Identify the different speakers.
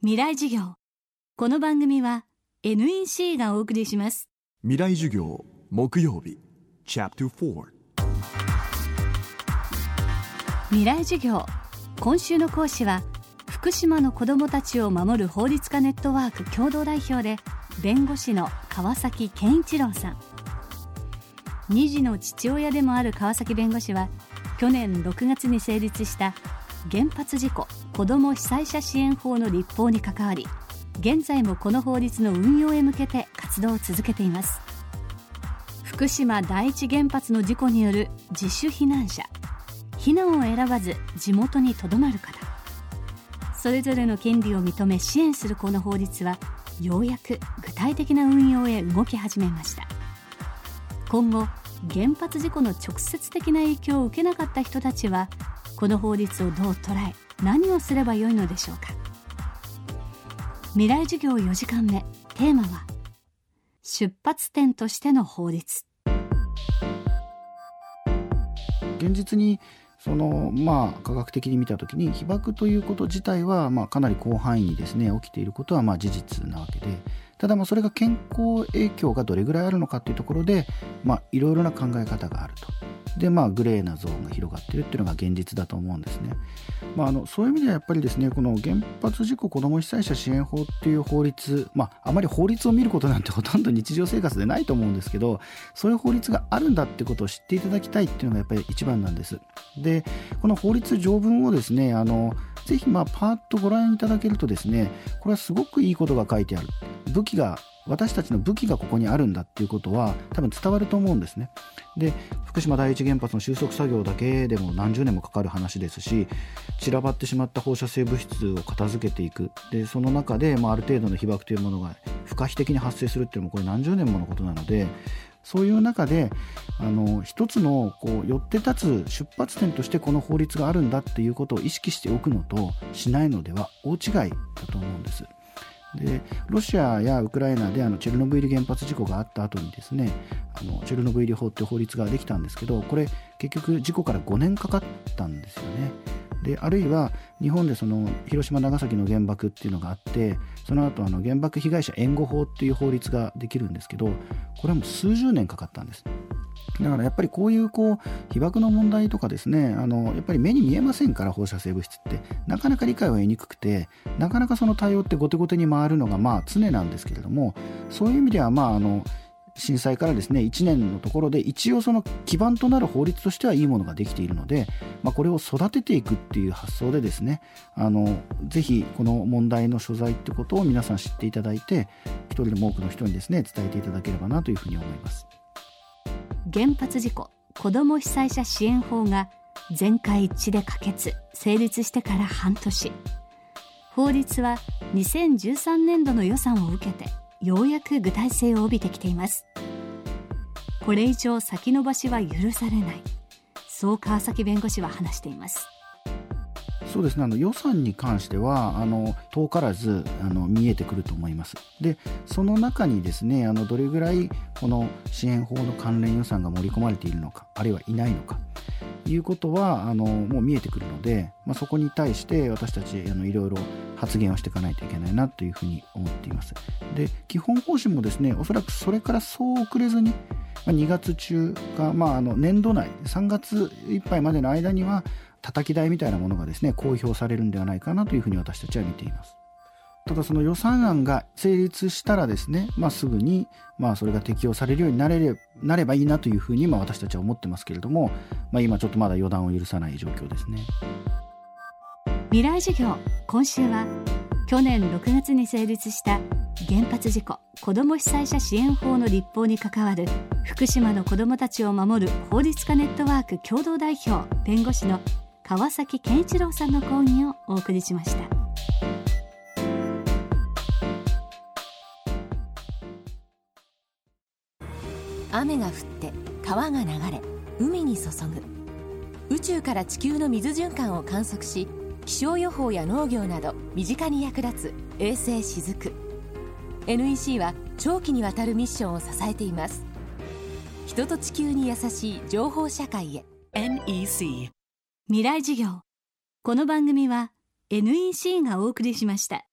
Speaker 1: 未来授業。この番組は NEC がお送りします。
Speaker 2: 未来授業木曜日。チャプター4
Speaker 1: 未来授業。今週の講師は福島の子どもたちを守る法律家ネットワーク共同代表で弁護士の川崎健一郎さん。2児の父親でもある川崎弁護士は去年6月に成立した原発事故子ども被災者支援法の立法に関わり現在もこの法律の運用へ向けて活動を続けています。福島第一原発の事故による自主避難者避難を選ばず地元にとどまる方それぞれの権利を認め支援するこの法律はようやく具体的な運用へ動き始めました。今後原発事故の直接的な影響を受けなかった人たちはこの法律をどう捉え何をすればよいのでしょうか。未来授業4時間目。テーマは出発点としての法律。
Speaker 3: 現実にそのまあ科学的に見た時に被爆ということ自体はまあかなり広範囲にですね起きていることはまあ事実なわけでただまあそれが健康影響がどれぐらいあるのかというところでまあいろいろな考え方があると。でまあグレーなゾーンが広がってるっていうのが現実だと思うんですね。まあ、あのそういう意味ではやっぱりですねこの原発事故子ども被災者支援法っていう法律、まあ、あまり法律を見ることなんてほとんど日常生活でないと思うんですけどそういう法律があるんだってことを知っていただきたいっていうのがやっぱり一番なんです。でこの法律条文をですねあのぜひまあパーッとご覧いただけるとですねこれはすごくいいことが書いてある武器が私たちの武器がここにあるんだっていうことは多分伝わると思うんですね。で福島第一原発の収束作業だけでも何十年もかかる話ですし散らばってしまった放射性物質を片付けていくでその中で、まあ、ある程度の被爆というものが不可避的に発生するっていうのもこれ何十年ものことなのでそういう中であの一つのこう寄って立つ出発点としてこの法律があるんだっていうことを意識しておくのとしないのでは大違いだと思うんです。でロシアやウクライナであのチェルノブイリ原発事故があった後にですねあのチェルノブイリ法っていう法律ができたんですけどこれ結局事故から5年かかったんですよね。であるいは日本でその広島長崎の原爆っていうのがあってその後あの原爆被害者援護法っていう法律ができるんですけどこれはもう数十年かかったんです。だからやっぱりこういうこう被爆の問題とかですねあのやっぱり目に見えませんから放射性物質ってなかなか理解は得にくくてなかなかその対応って後手後手に回るのがまあ常なんですけれどもそういう意味ではまああの震災からですね1年のところで一応その基盤となる法律としてはいいものができているので、まあ、これを育てていくっていう発想でですねあのぜひこの問題の所在ってことを皆さん知っていただいて一人でも多くの人にですね伝えていただければなというふうに思います。
Speaker 1: 原発事故子ども被災者支援法が全会一致で可決成立してから半年法律は2013年度の予算を受けてようやく具体性を帯びてきています。これ以上先延ばしは許されない。そう川崎弁護士は話しています。
Speaker 3: そうですね。あの予算に関してはあの遠からずあの見えてくると思います。でその中にですねあのどれぐらいこの支援法の関連予算が盛り込まれているのかあるいはいないのかということはあのもう見えてくるので、まあ、そこに対して私たちあのいろいろ発言をしていかないといけないなというふうに思っています。で基本方針もですねおそらくそれからそう遅れずに2月中か、まあ、あの年度内3月いっぱいまでの間には叩き台みたいなものがですね公表されるんではないかなというふうに私たちは見ています。ただその予算案が成立したらですね、まあ、すぐに、まあ、それが適用されるようになれれなればいいなというふうに、まあ、私たちは思ってますけれども、まあ、今ちょっとまだ予断を許さない状況ですね。
Speaker 1: 未来授業今週は去年6月に成立した原発事故子ども被災者支援法の立法に関わる福島の子どもたちを守る法律家ネットワーク共同代表弁護士の川崎健一郎さんの講義をお送りしました。
Speaker 4: 雨が降って川が流れ海に注ぐ。宇宙から地球の水循環を観測し気象予報や農業など身近に役立つ衛星しずく。NEC は長期にわたるミッションを支えています。人と地球に優しい情報社会へ。
Speaker 1: NEC 未来事業。この番組は NEC がお送りしました。